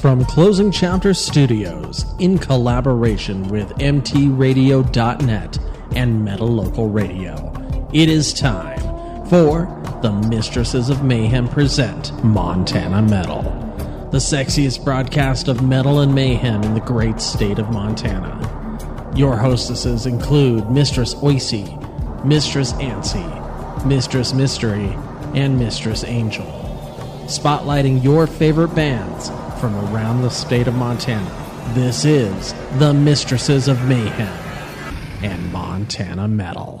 From Closing Chapter Studios, in collaboration with MTRadio.net and Metal Local Radio, it is time for the Mistresses of Mayhem present Montana Metal, the sexiest broadcast of metal and mayhem in the great state of Montana. Your hostesses include Mistress Oisey, Mistress Ansi, Mistress Mystery, and Mistress Angel spotlighting your favorite bands from around the state of Montana. This is the Mistresses of Mayhem and Montana Metal.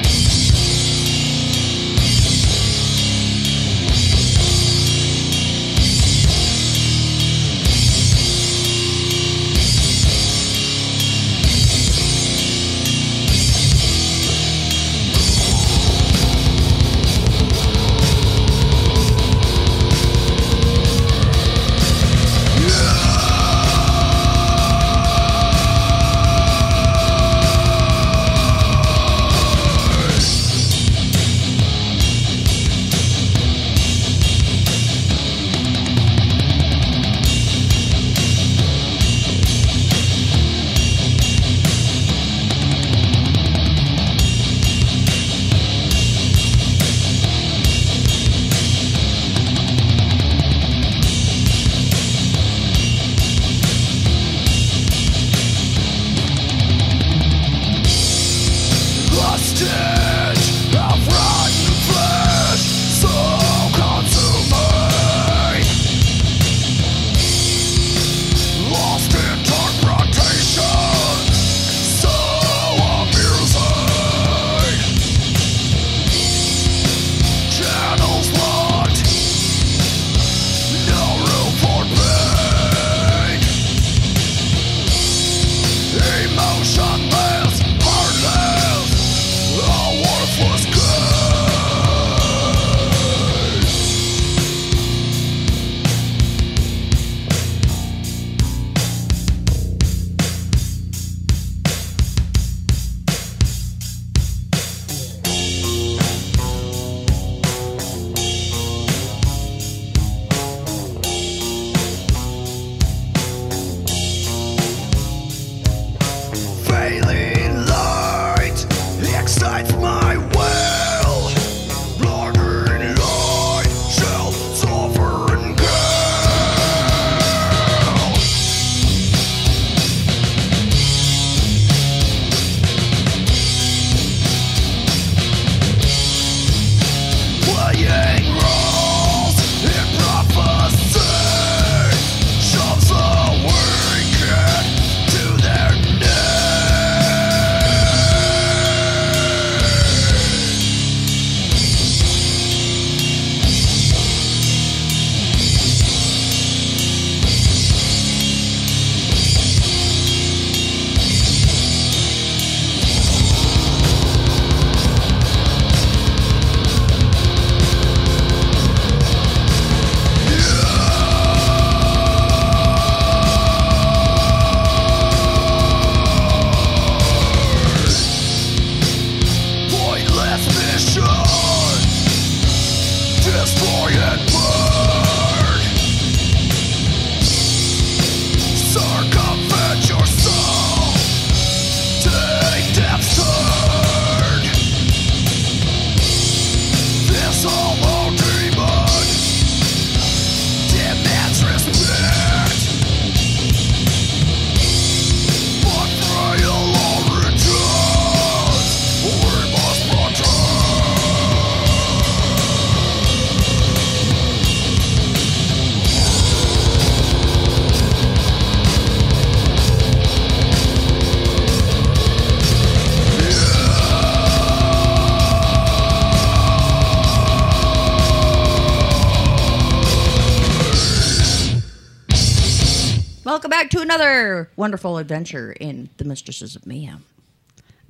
Wonderful adventure in the Mistresses of Mayhem.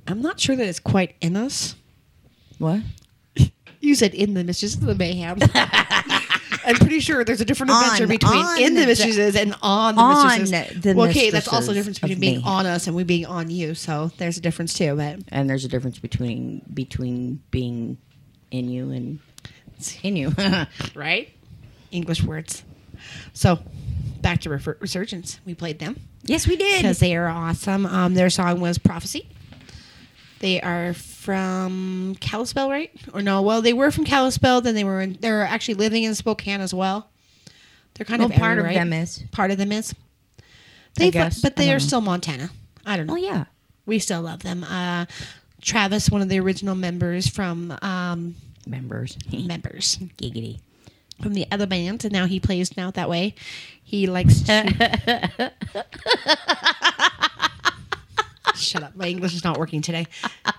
I'm not sure that it's quite in us. What? You said in the Mistresses of the Mayhem. I'm pretty sure there's a different On- adventure between on in the the- Mistresses and on the on Mistresses. the well, okay, that's also a Mistresses difference between of being Mayhem. on us and we being on you. So there's a difference too. But And there's a difference between between being in you and in you. right, English words. So back to Refer- Resurgence. We played them Yes, we did. because they are awesome. Um, their song was Prophecy. They are from Kalispell, right? Or no? Well, they were from Kalispell. Then they were in, they're actually living in Spokane as well. They're kind well, of part of right? them is. part of them is. They, guess. but they are know. still Montana. I don't know. Oh yeah. We still love them. Uh, Travis, one of the original members from um, Members. members Giggity. From the other band, and now he plays now that way. He likes to. Shut up! My English is not working today.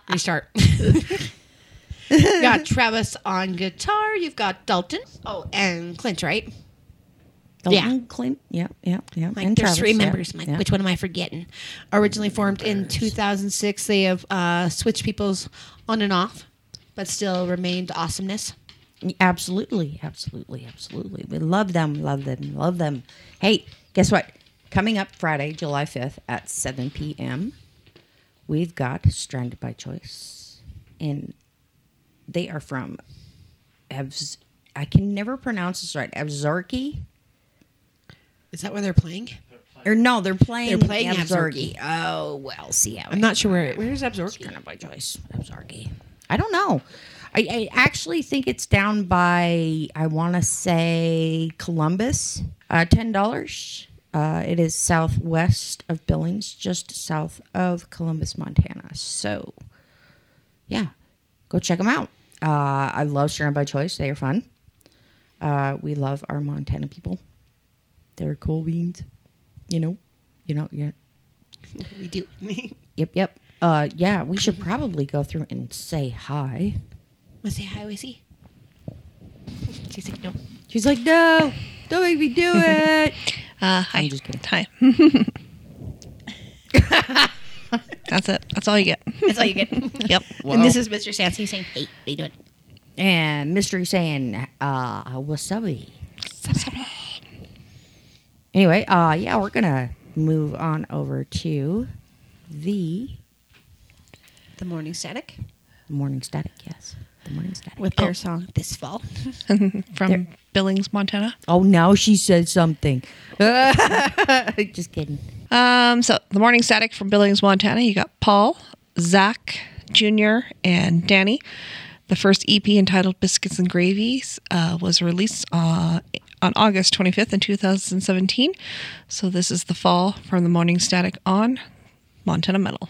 Restart. you got Travis on guitar. You've got Dalton. Oh, and Clint, right? Dalton, Yeah. Clint. Yeah, yeah, yeah. Like, and there's Travis, three yeah, members. Mike. yeah. Which one am I forgetting? Originally formed in 2006, they have uh, switched people's on and off, but still remained awesomeness. Absolutely, absolutely, absolutely. We love them, love them, love them. Hey, guess what? Coming up Friday, July 5th at 7 p.m., we've got Stranded by Choice. And they are from, Evs, I can never pronounce this right, Evzarki? Is that where they're playing? Or no, they're playing, They're playing Evzarki. Oh, well, see how I'm not sure where. Where's Absorb? Stranded by Choice, Evzarki. I don't know. I, I actually think it's down by I want to say Columbus. Uh, Ten dollars. Uh, it is southwest of Billings, just south of Columbus, Montana. So, yeah, go check them out. Uh, I love Stranded by Choice. They are fun. Uh, we love our Montana people. They're cool beans. You know, you know, yeah. We do. Yep, yep. Uh, yeah, we should probably go through and say hi. Want to say hi, Wissy? She's like, no. She's like, no, don't make me do it. Uh, hi. I'm just kidding. Hi. That's it. That's all you get. That's all you get. Yep. And this is Mr. Sassy saying, hey, what are you doing? and Mystery saying, uh, wasabi. Anyway, uh, yeah, we're gonna move on over to the The Morning Static morning static. Yes, the morning static. with their song This Fall. From Billings, Montana. oh, now she said something. just kidding. Um, so the morning static from Billings, Montana. You got Paul, Zach Jr., and Danny. The first EP entitled "Biscuits and Gravies" uh, was released uh, on August 25th in 2017. So this is the fall from the morning static on Montana Metal.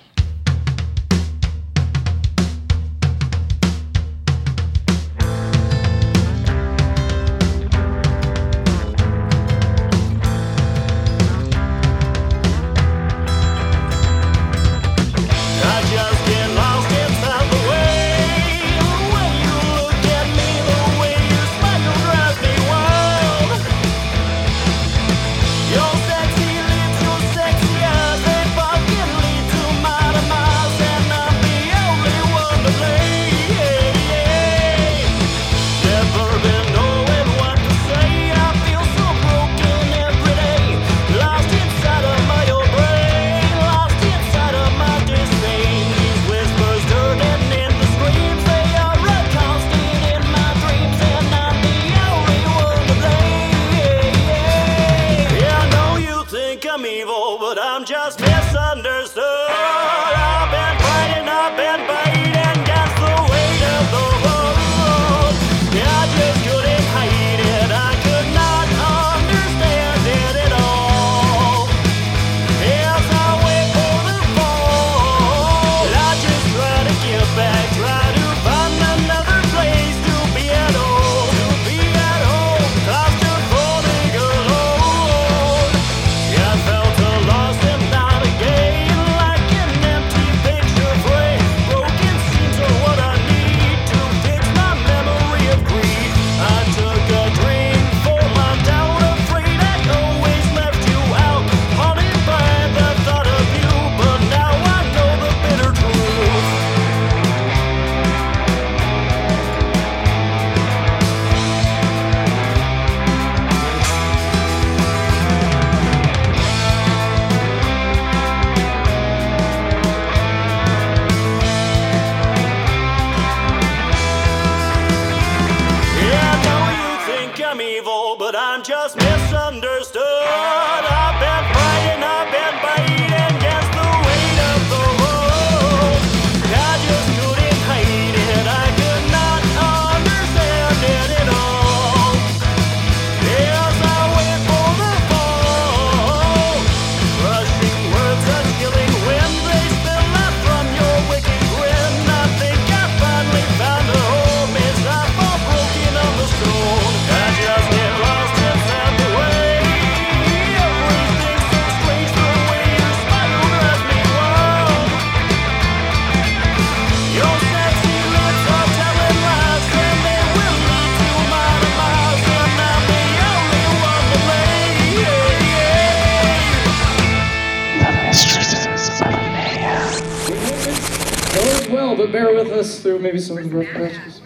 Through maybe some of the rough patches.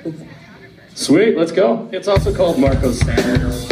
Sweet, let's go. It's also called Marco's Standard.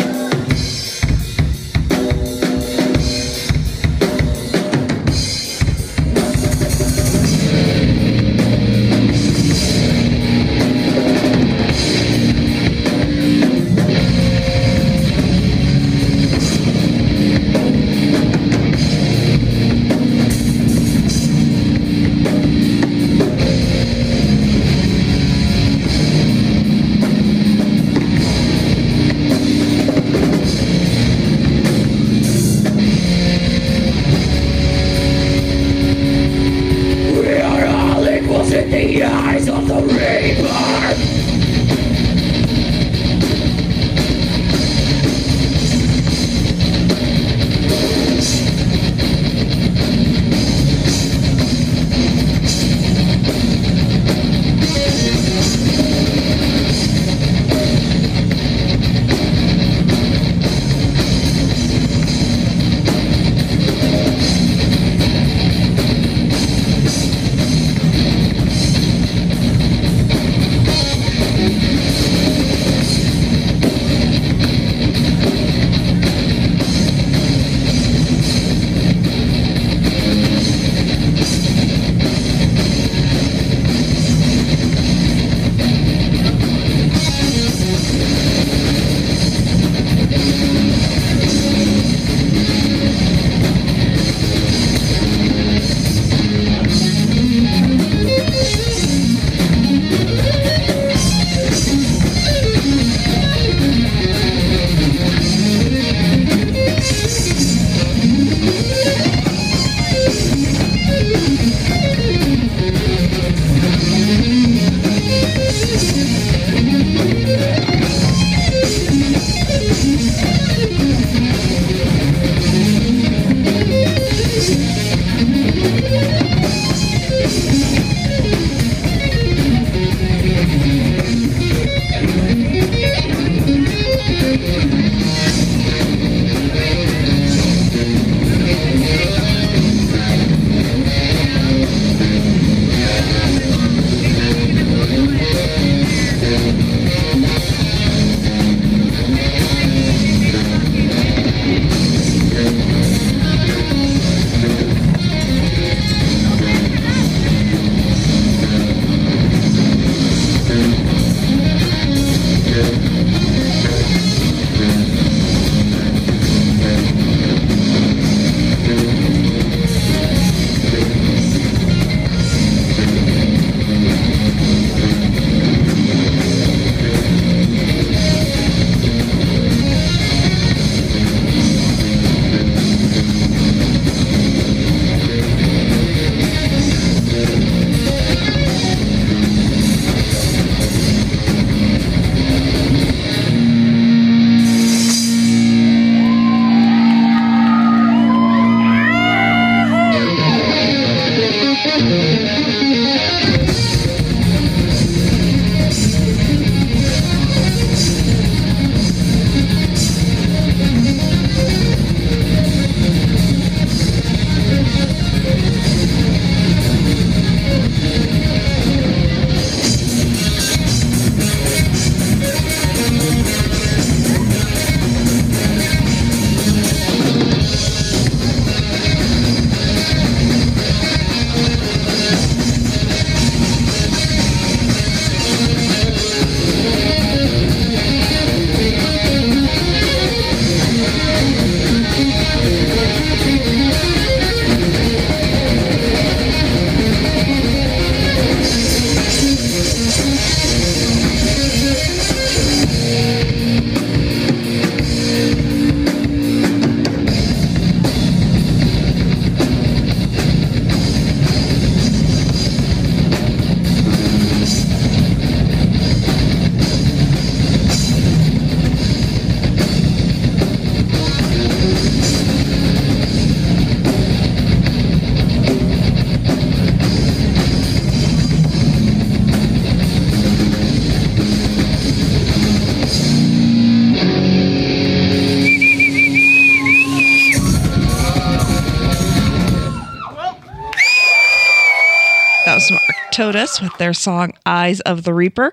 Arctodus with their song Eyes of the Reaper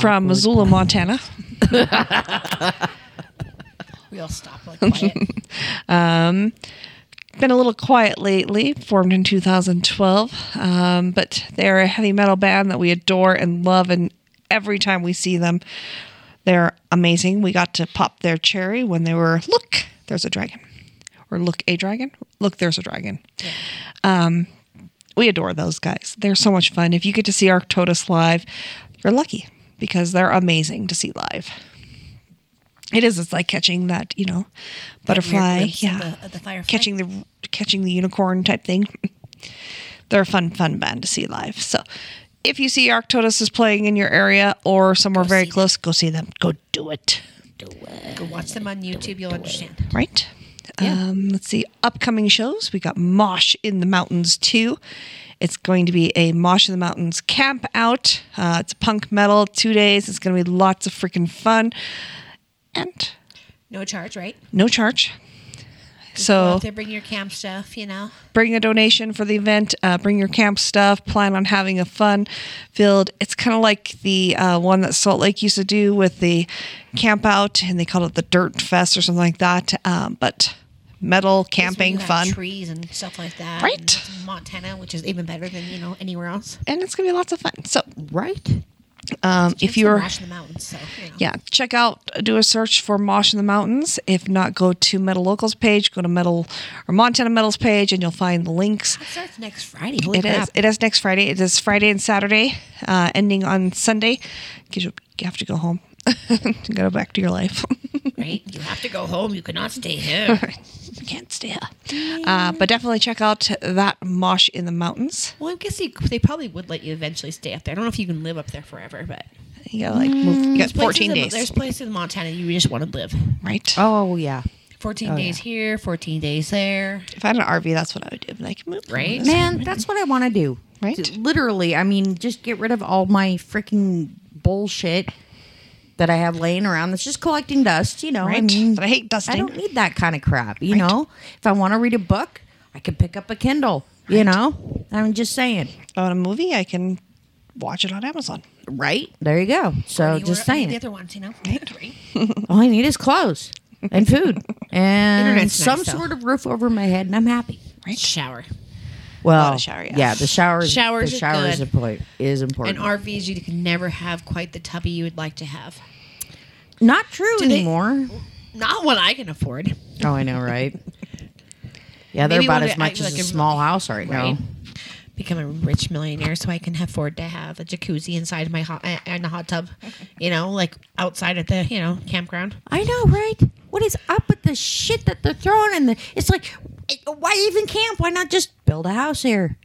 from Missoula, Montana. we all stop like quiet. Been a little quiet lately, formed in 2012, um, but they're a heavy metal band that we adore and love, and every time we see them, they're amazing. We got to pop their cherry when they were, look, there's a dragon. Or look, a dragon. Look, there's a dragon. Um, we adore those guys. They're so much fun. If you get to see Arctodus live, you're lucky because they're amazing to see live. It is. It's like catching that, you know, butterfly. of Yeah, the- of the firefly. catching the catching the unicorn type thing. They're a fun, fun band to see live. So, if you see Arctodus is playing in your area or somewhere very see close, go see them. Go do it. Go watch them on YouTube. You'll understand. Right. Um, let's see. Upcoming shows. We got Mosh in the Mountains 2. It's going to be a Mosh in the Mountains camp out. Uh, it's punk metal, two days. It's going to be lots of freaking fun. And No charge, right? no charge. Go So out there, bring your camp stuff. You know. bring a donation for the event. Uh, bring your camp stuff. Plan on having a fun filled. It's kind of like the uh, one that Salt Lake used to do with the camp out, and they called it the Dirt Fest or something like that. Um, but metal camping It's where you have fun. trees and stuff like that. Right. Montana, which is even better than you know anywhere else. and it's gonna be lots of fun. So, Right? Um, if you're Mosh in the mountains, so you know. yeah, check out, do a search for Mosh in the Mountains. If not, go to Metal Locals page, go to Metal or Montana Metals page, and you'll find the links. It starts next Friday. Holy It is. crap! It is next Friday. It is Friday and Saturday, uh, ending on Sunday. Because you have to go home, go back to your life. Right? You have to go home. You cannot stay here. you can't stay here. Uh, but definitely check out that Mosh in the Mountains. well, I guess they, they probably would let you eventually stay up there. I don't know if you can live up there forever, but You gotta like move. You got There's places 14 in- days, There's places in Montana you just want to live. right? Oh, yeah. 14 days here, 14 days there. If I had an RV, that's what I would do. Like move, Right? Man, that's what I want to do. Right? To- Literally, I mean, just get rid of all my freaking bullshit that I have laying around that's just collecting dust, you know. I mean, But I hate dusting. I don't need that kind of crap, you Right. know? If I want to read a book, I can pick up a Kindle, you know? I'm just saying. On a movie, I can watch it on Amazon. Right? There you go. So Anywhere- just any of saying. The other ones, you know? All I need is clothes and food and Internet's some nice, though. sort of roof over my head, and I'm happy. Right? Shower. Well, Not a shower, yeah. the showers. Showers the are shower is important. And important. RVs, you can never have quite the tubby you would like to have. Not true Do they- anymore. Not what I can afford. Oh, I know, right? Yeah, they're Maybe about when as I- much like as a a- small house right, Right. now. Become a rich millionaire so I can afford to have a jacuzzi inside my hot and a hot tub, you know, like outside at the you know campground. I know, right? What is up with the shit that they're throwing in the? It's like, it- why even camp? Why not just build a house here?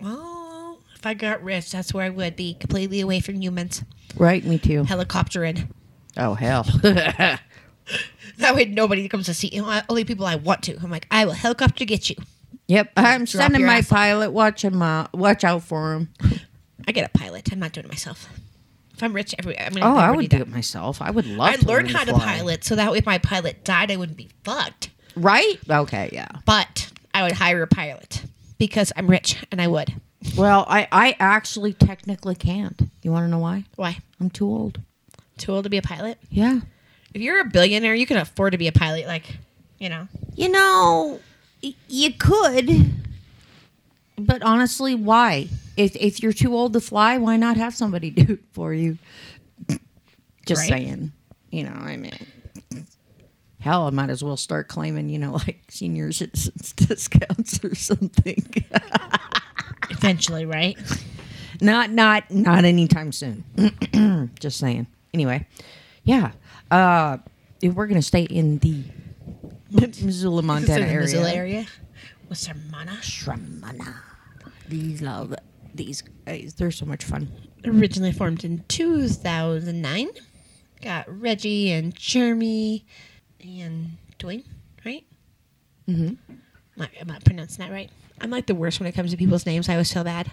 Well, if I got rich, that's where I would be completely away from humans. Right, me too. Helicopter in. Oh hell. That way nobody comes to see. You know, only people I want to. I'm like, I will helicopter get you. yep, I'm Drop sending my pilot. Watch him. Uh, watch out for him. I get a pilot. I'm not doing it myself. If I'm rich, every, I'm gonna Oh, I would do do it myself. I would love. I'd to learn learn how to fly. pilot so that way if my pilot died, I wouldn't be fucked. Right? Okay, yeah. But I would hire a pilot because I'm rich and I would. Well, I I actually technically can't. You want to know why? Why? I'm too old. Too old to be a pilot? Yeah. If you're a billionaire, you can afford to be a pilot. Like, you know, You know, y- you could, but honestly, why? If if you're too old to fly, why not have somebody do it for you? Just Right. saying. You know, I mean, hell, I might as well start claiming, you know, like senior citizens discounts or something. eventually, right? not not not anytime soon. Just saying. Anyway, yeah. Uh, if we're gonna stay in the Missoula, Montana area. Missoula area. What's? Shramana. These love these guys. They're so much fun. Originally formed in 2009. Got Reggie and Jeremy and Dwayne, right? Mm-hmm. Am I, am I pronouncing that right? I'm like the worst when it comes to people's names. I was so bad.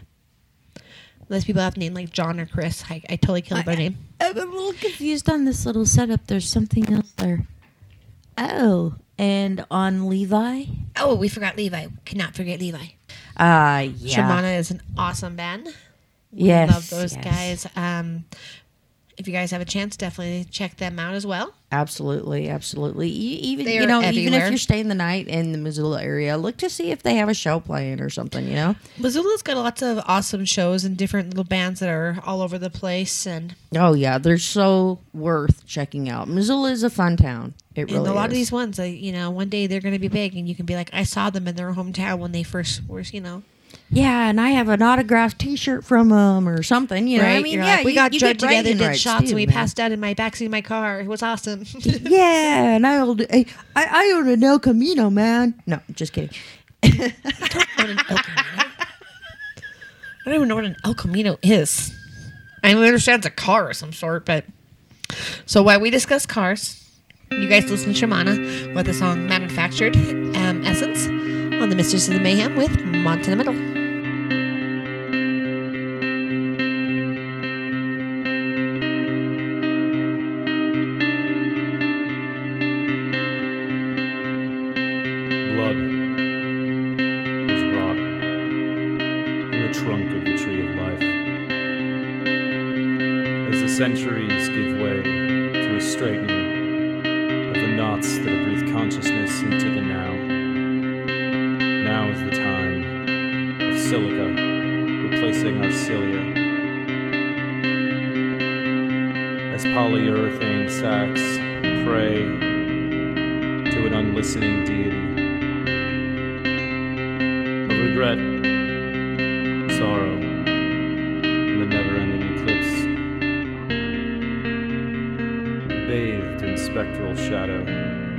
Unless people have a name like John or Chris, I, I totally kill their name. I'm a little confused on this little setup. There's something else there. Oh, and on Levi. Oh, we forgot Levi. Cannot forget Levi. Uh, yeah. Shramana is an awesome band. We Yes, love those yes. guys. Um, if you guys have a chance, definitely check them out as well. Absolutely, absolutely. E- Even They you are know, even if you're staying the night in the Missoula area, look to see if they have a show playing or something. You know. Missoula's got lots of awesome shows and different little bands that are all over the place, and Oh yeah, they're so worth checking out. Missoula is a fun town. It really and a lot of these ones, uh, you know, one day they're going to be big, and you can be like, I saw them in their hometown when they first were, you know, Yeah, and I have an autographed T-shirt from them or something. You know, right? I mean, You're yeah, like, we you- got you drugged together, did rights, shots, too, and we man. passed out in my backseat of my car. It was awesome. Yeah, and I owned I, I own an El Camino, man. No, just kidding. I don't even know what an El Camino is. I understand it's a car of some sort, but so while we discuss cars, you guys listen to Shramana with the song "Manufactured um, Essence" on the Mistress of the Mayhem with Montana As bathed in spectral shadow.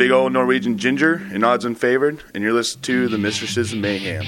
Big old Norwegian ginger, and odds and favored, and you're listening to the Mistresses of Mayhem.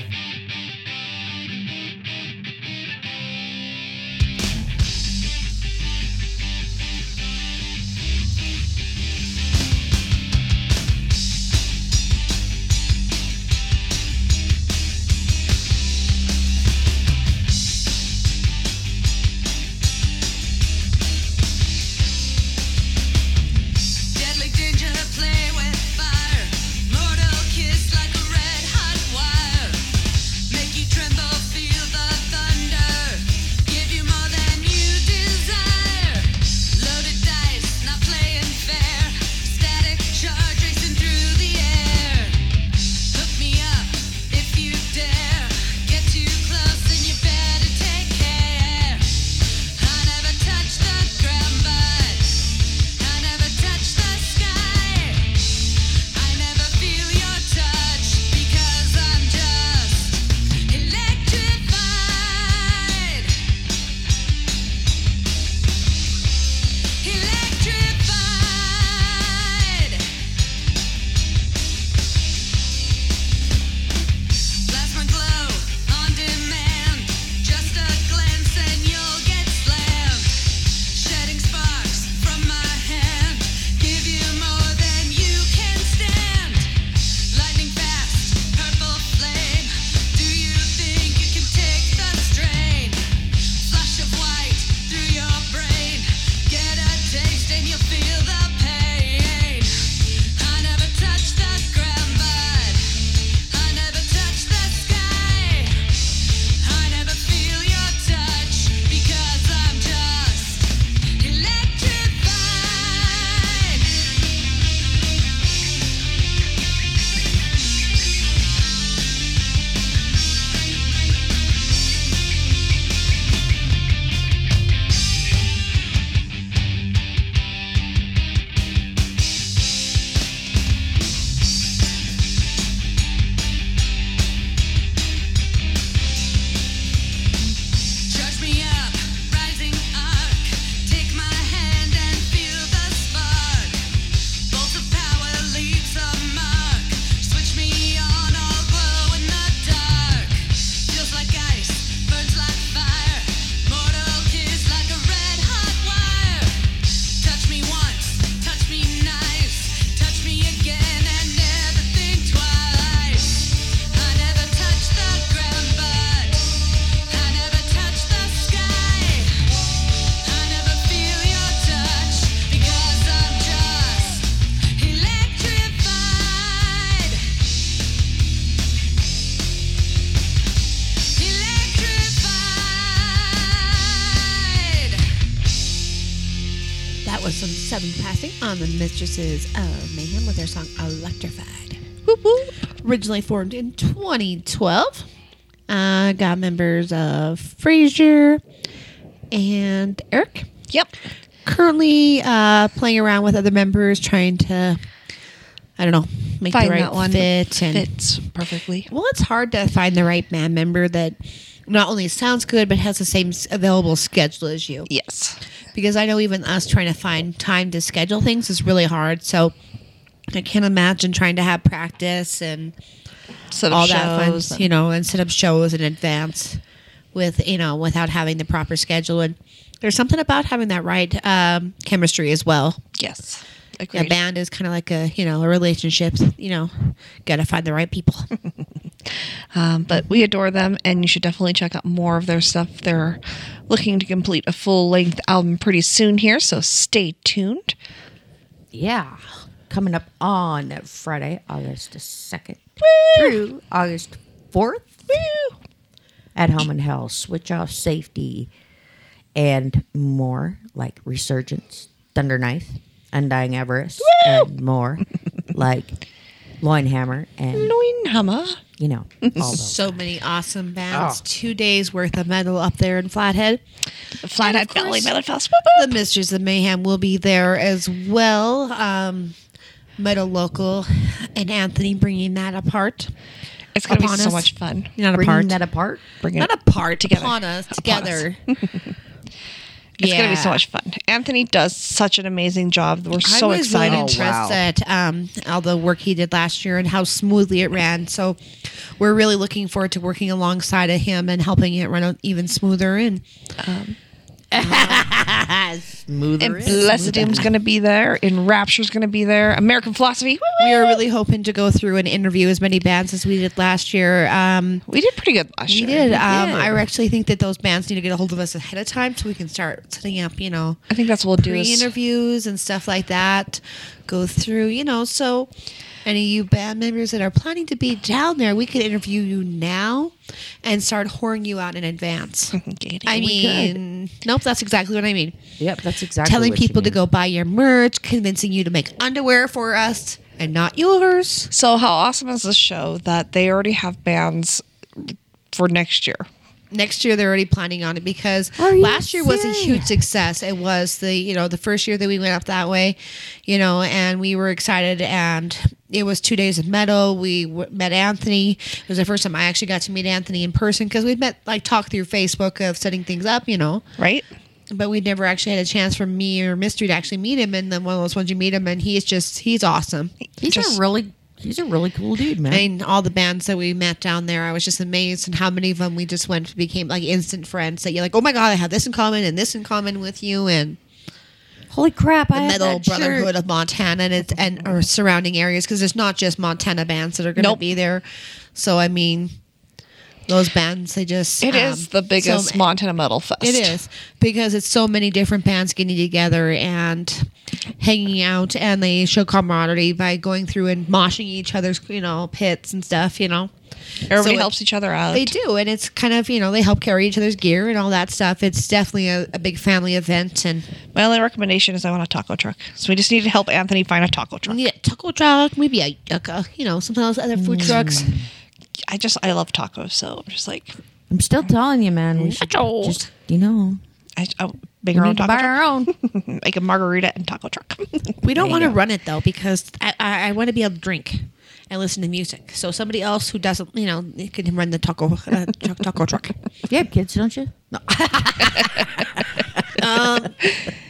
Mistresses of Mayhem with their song Electrified. Originally formed in 2012. Uh, got members of Frasier and Eric. Yep. Currently uh, playing around with other members, trying to, I don't know, make Find the right that one fit. and, fits perfectly. Well, it's hard to find the right band member that not only sounds good, but has the same available schedule as you. Yes. because I know even us trying to find time to schedule things is really hard. So I can't imagine trying to have practice and Set up all that fun, shows and- you know, and set up shows in advance with you know without having the proper schedule. And there's something about having that right um, chemistry as well. Yes. A band is kind of like a you know a relationship. You know, got to find the right people. Um, but we adore them, and you should definitely check out more of their stuff. They're looking to complete a full length album pretty soon here, so stay tuned. Yeah. Coming up on Friday, August 2nd through August 4th at Home and Hell. Switch off safety and more like Resurgence, Thunder Knife, Undying Avarice, and more like Loinhammer and, Loinhammer. you know, all those. so many awesome bands. Oh. Two days worth of metal up there in Flathead. Flathead course, Valley Metal Fest. The Mistress of Mayhem will be there as well. Um, Metal Local and Anthony bringing that apart. It's going to be upon so us. much fun. Not Bringing apart. that apart. Bring it Not apart. together. Upon us. Upon us. Together. It's going to be so much fun. Anthony does such an amazing job. We're so I was excited. really impressed at um, all the work he did last year and how smoothly it ran. So we're really looking forward to working alongside of him and helping it run even smoother. And Smoother. and Blessed Doom's going to be there. And Rapture's going to be there. American Philosophy. woo-woo. we are really hoping to go through and interview as many bands as we did last year. Um, We did pretty good last year. we year. did. Um, I actually think that those bands need to get a hold of us ahead of time so we can start setting up, you know, I think that's what we'll do. Is, pre-interviews and stuff like that. Go through, you know, so any of you band members that are planning to be down there, we could interview you now and start whoring you out in advance. I mean, nope, that's exactly what I mean. Yep, that's exactly Telling what you people to go buy your merch, convincing you to make underwear for us and not yours. so how awesome is this show that they already have bands for next year? Next year they're already planning on it because last year was a huge success. It was the you know the first year that we went up that way you know and we were excited and it was two days of metal. We w- met anthony. It was the first time i actually got to meet anthony in person because we'd met like talk through facebook of setting things up you know. Right? but we'd never actually had a chance for me or mystery to actually meet him. And then one of those ones you meet him and he's just he's awesome. He's Just- a really, he's a really cool dude, man. I mean, all the bands that we met down there, I was just amazed and how many of them we just went became like instant friends. That you're like, oh my god, I have this in common and this in common with you, and Holy crap! the I have Metal that shirt. Brotherhood of Montana and it's, and or surrounding areas because it's not just Montana bands that are going to Nope. be there. So I mean, those bands they just It is um, the biggest so- Montana Metal Fest. It is because it's so many different bands getting together and hanging out, and they show camaraderie by going through and moshing each other's, you know, pits and stuff. You know, Everybody So it- helps each other out. they do, and it's kind of you know they help carry each other's gear and all that stuff. It's definitely a, a big family event, and My only recommendation is I want a taco truck. So we just need to help Anthony find a taco truck. a taco truck, maybe a, you know some of those other food trucks. I just I love tacos, so I'm just like I'm still telling you, man. We should Nachos. just, you know, I, I'll make we our own taco buy truck. our own. Make a margarita and taco truck. We don't want to run it though because I, I, I want to be able to drink and listen to music. So somebody else who doesn't, you know, can run the taco uh, truck, taco truck. You have kids, don't you? No. um,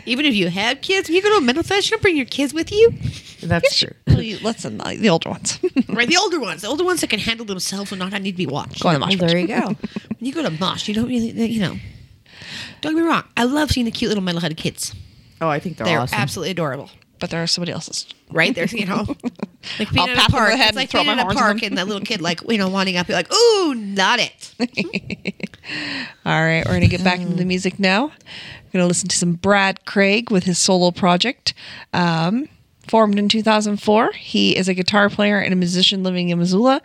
even if you have kids, when you go to a mental fest, you don't bring your kids with you. That's true. Listen, uh, the older ones. Right, the older ones, the older ones that can handle themselves and not need to be watched. Go on the mosh Well, there you go. When you go to mosh, you don't really, uh, you know. Don't get me wrong. I love seeing the cute little metal-headed kids. Oh, I think they're, They're awesome. absolutely adorable. But there are somebody else's. Right there's you know, like being I'll in a park. It's like being in a park and that little kid like you know wanding up. You're like, ooh, not it. All right, we're going to get back into the music now. We're going to listen to some Brad Craig with his solo project. Um, formed in 2004, he is a guitar player and a musician living in Missoula.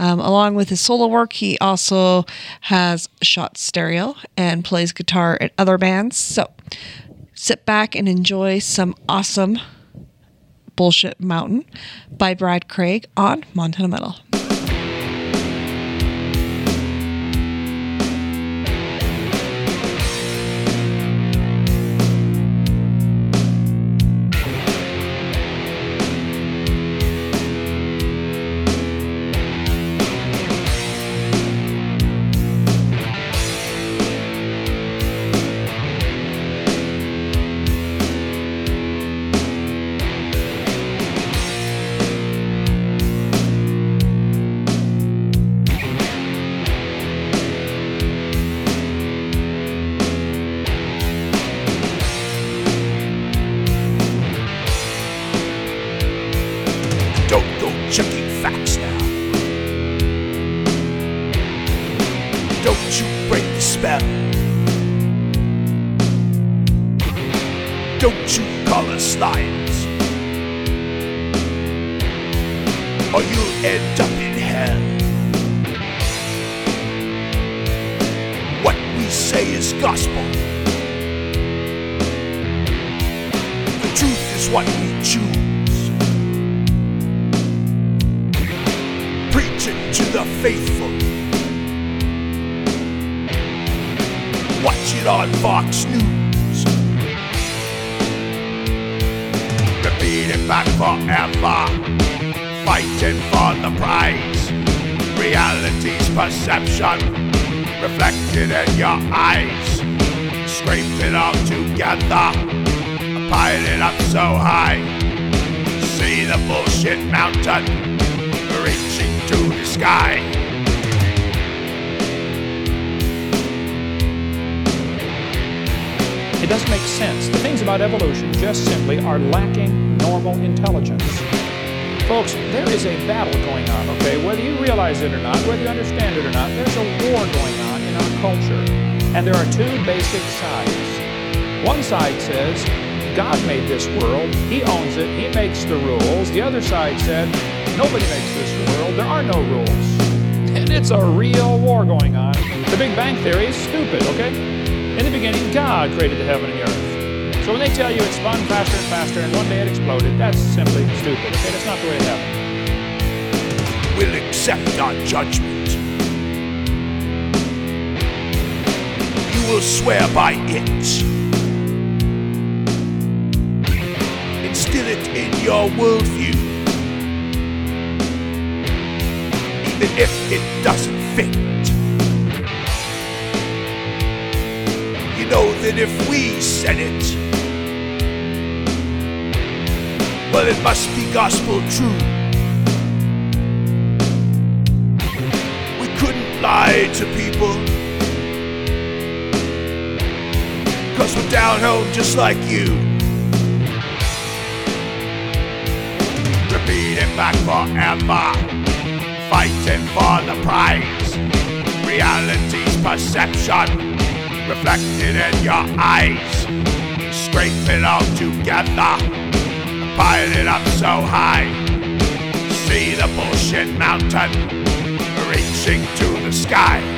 Um, along with his solo work, he also has shot stereo and plays guitar at other bands. So sit back and enjoy some awesome Bullshit Mountain by Brad Craig on Montana Metal. On Fox News. Repeat it back forever. Fighting for the prize. Reality's perception reflected in your eyes. scrape it all together, pile it up so high. See the bullshit mountain reaching to the sky. It doesn't make sense. The things about evolution just simply are lacking normal intelligence. Folks, there is a battle going on, okay? Whether you realize it or not, whether you understand it or not, there's a war going on in our culture. And there are two basic sides. One side says, God made this world, He owns it, He makes the rules. The other side said, nobody makes this world, there are no rules. And it's a real war going on. The Big Bang Theory is stupid, okay? In the beginning, God created the heaven and the earth. So when they tell you it spun faster and faster and one day it exploded, that's simply stupid, okay? That's not the way it happened. We'll accept our judgment. You will swear by it. Instill it in your worldview. Even if it doesn't fit. Know that if we said it, well, it must be gospel true. We couldn't lie to people. Cause we're down home just like you. Repeating back forever. Fighting for the prize. Reality's perception. Reflected in your eyes. Scrape it all together. Pile it up so high. See the bullshit mountain reaching to the sky.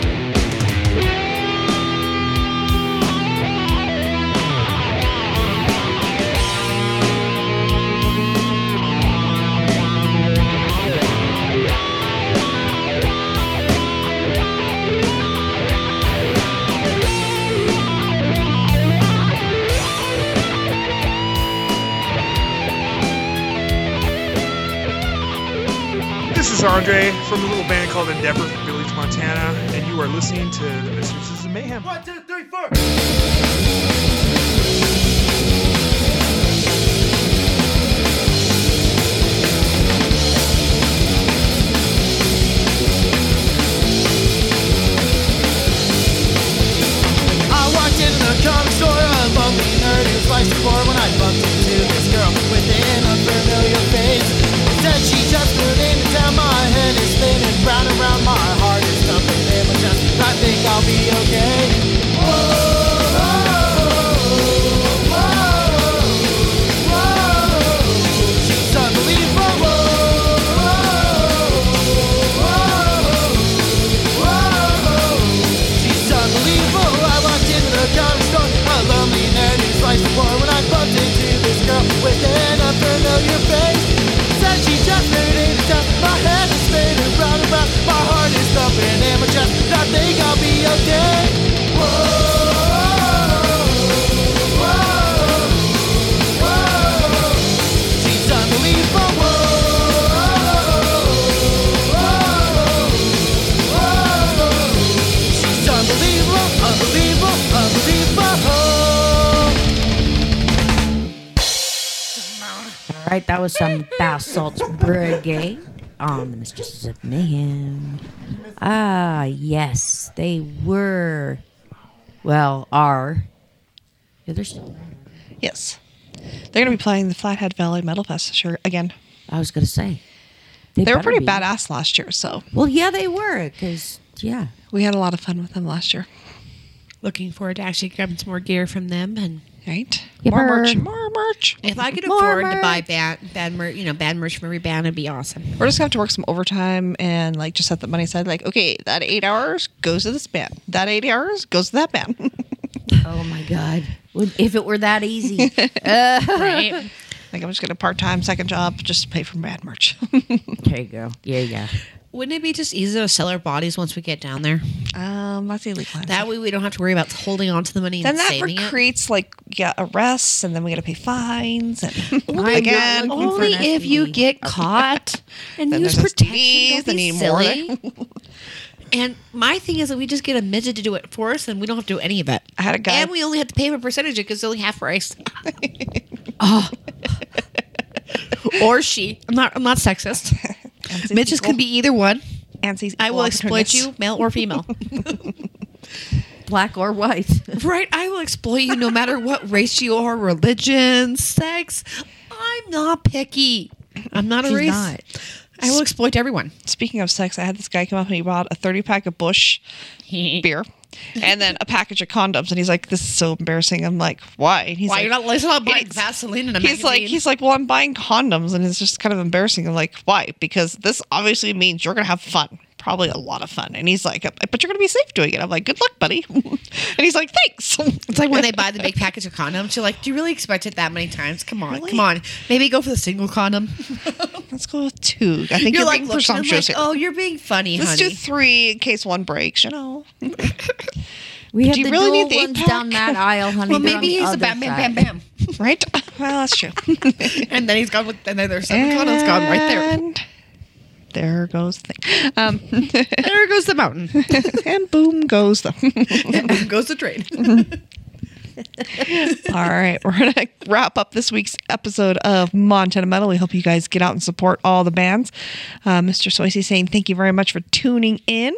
Andre from a little band called Endeavor from Billings, Montana, and you are listening to the Mistresses of Mayhem. One, two, three, four. I walked into the comic store, a lonely nerd who sliced the floor when I bumped into this girl with an unfamiliar face. Said she just moved into round and round, my heart is thumping in my chest. I think I'll be okay. That was some Bath Salts Brigade on the Mistresses of Mayhem. Ah, yes, they were. Well, are. Yeah, they're still around. Yes. They're going to be playing the Flathead Valley Metal Fest this year again. I was going to say. They, were pretty be. badass last year, so. Well, yeah, they were, because, yeah. We had a lot of fun with them last year. Looking forward to actually grabbing some more gear from them and right. More merch, more merch. If I could More afford to buy bad bad merch, you know, bad merch from every band, it'd be awesome. We're just gonna have to work some overtime and like just set the money aside. Like, okay, that eight hours goes to this band. That eight hours goes to that band. Oh, my God. If it were that easy. Uh, Right? like I'm just gonna part time second job just to pay for bad merch. there you go. Yeah, yeah. Wouldn't it be just easier to sell our bodies once we get down there? um, that's illegal. That way we don't have to worry about holding on to the money then and that saving it. creates like yeah arrests and then we got to pay fines and not again. Only if you get caught and Then use there's protection. STDs, Don't they be need more. silly. And my thing is that we just get a midget to do it for us, and we don't have to do any of it. I had a guy. And we only have to pay him a percentage because it's only half price. oh. or she. I'm not. I'm not sexist. Midgets can be either one. Ansie's I will exploit you, male or female. Black or white. right? I will exploit you no matter what race you are, religion, sex. I'm not picky. I'm not a She's race. not. I will exploit everyone. Speaking of sex, I had this guy come up and he bought a 30 pack of Busch beer and then a package of condoms. And he's like, This is so embarrassing. I'm like, Why? And he's Why like, you're not to buying "It's- Vaseline in a He's like, he's like, well, I'm buying condoms, and it's just kind of embarrassing. I'm like, why? Because this obviously means you're gonna have fun, probably a lot of fun. And he's like, but you're gonna be safe doing it. I'm like, good luck, buddy. and he's like, thanks. It's like when they buy the big package of condoms. You're like, do you really expect it that many times? Come on, come on. Maybe go for the single condom. Let's go with two. I think you're you're, like, being presumptuous like, oh, you're being funny, Let's honey. do three in case one breaks. You know. We Do have you the really dual need the ones eight down that aisle, honey. well, maybe he's a bam, bam, bam, bam. right? Well, that's true. and then he's gone with, and then there's seven condoms gone right there. And there goes the thing. Um, there goes the mountain. and boom goes the. and boom goes the train. All right, we're gonna wrap up this week's episode of Montana Metal. We hope you guys get out and support all the bands. Uh, Mr. Swayze saying thank you very much for tuning in.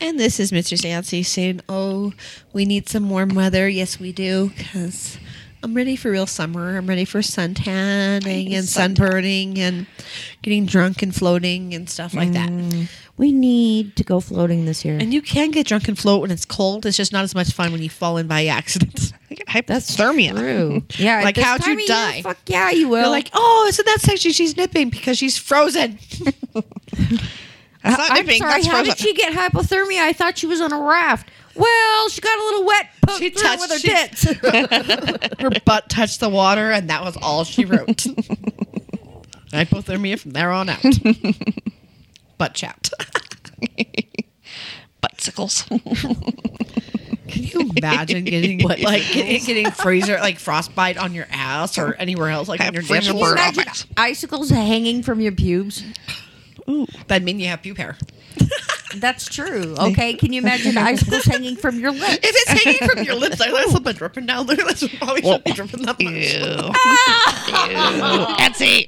And this is Mr. Sancy saying, "Oh, we need some warm weather. Yes, we do, because I'm ready for real summer. I'm ready for sun tanning and sunburning and getting drunk and floating and stuff like that. Mm. We need to go floating this year. And you can get drunk and float when it's cold. It's just not as much fun when you fall in by accident. Hypothermia. True. Yeah. like how'd you die? year, fuck yeah, you will. You're like, oh, isn't that sexy? She's nipping because she's frozen. That's uh, not I'm nipping, sorry. that's How did frozen. she get hypothermia? I thought she was on a raft. Well, she got a little wet. She touched with her she- tits. Her butt touched the water, and that was all she wrote. Hypothermia from there on out. butt chat. Buttsicles. Can you imagine getting like getting, getting freezer like frostbite on your ass or anywhere else like on your freezer nipples? burn Imagine icicles hanging from your pubes. Ooh, That'd mean you have pube hair. That's true. Okay, can you imagine icicles hanging from your lips? If it's hanging from your lips, I like there's something dripping down there. That's probably should be dripping that much. Etsy.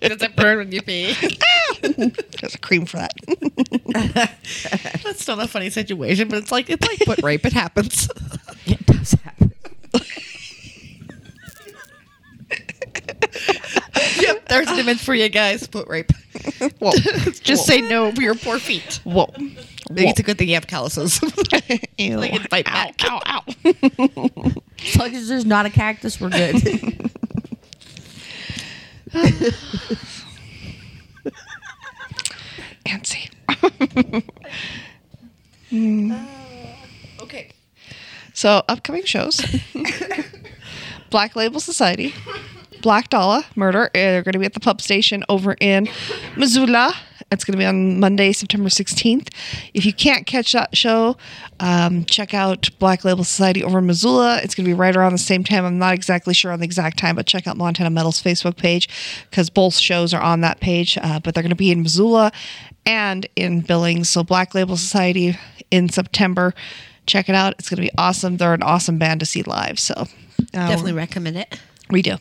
Does it burn when you pee? Ah! There's a cream for that. That's not a funny situation, but it's like it's like foot rape. It happens. It does happen. Yep, there's an image for you guys. Foot rape. Whoa. Just say no for your poor feet. Whoa. Maybe it's a good thing you have calluses. Ew. They can fight ow, back. ow, ow. As long as there's not a cactus, we're good. Antsy. Hmm. Uh, okay. So, upcoming shows Black Label Society, Black Dahlia Murder. uh, They're going to be at the pub station over in Missoula. It's going to be on Monday, September 16th. If you can't catch that show, um, check out Black Label Society over in Missoula. It's going to be right around the same time. I'm not exactly sure on the exact time, but check out Montana Metal's Facebook page because both shows are on that page. Uh, but they're going to be in Missoula and in Billings. So, Black Label Society in September. Check it out. It's going to be awesome. They're an awesome band to see live. So, uh, Definitely recommend it. We do.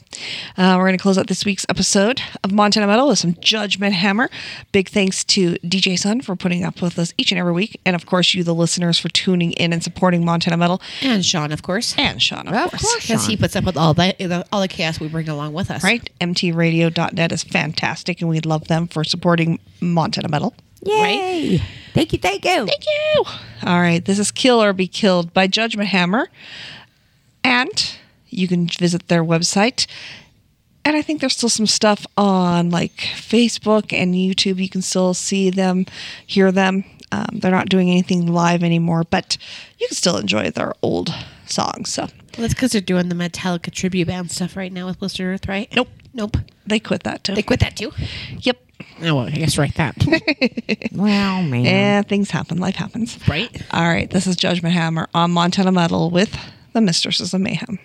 Uh, we're going to close out this week's episode of Montana Metal with some Judgment Hammer. Big thanks to DJ Sun for putting up with us each and every week. And of course, you, the listeners, for tuning in and supporting Montana Metal. And Sean, of course. And Sean, of, Of course. course. Because he puts up with all the, the all the chaos we bring along with us. Right? MTRadio.net is fantastic, and we love them for supporting Montana Metal. Yay! Thank you, thank you. Thank you. All right. This is Kill or Be Killed by Judgment Hammer. And you can visit their website. And I think there's still some stuff on like Facebook and YouTube. You can still see them, hear them. Um, they're not doing anything live anymore, but you can still enjoy their old songs. So Well, that's because they're doing the Metallica tribute band stuff right now with Blistered Earth, right? Nope. Nope. they quit that too. They quit that too? Yep. Oh, well, I guess right that. Well, man. Yeah, things happen. Life happens. right? All right. This is Judgment Hammer on Montana Metal with the Mistresses of Mayhem.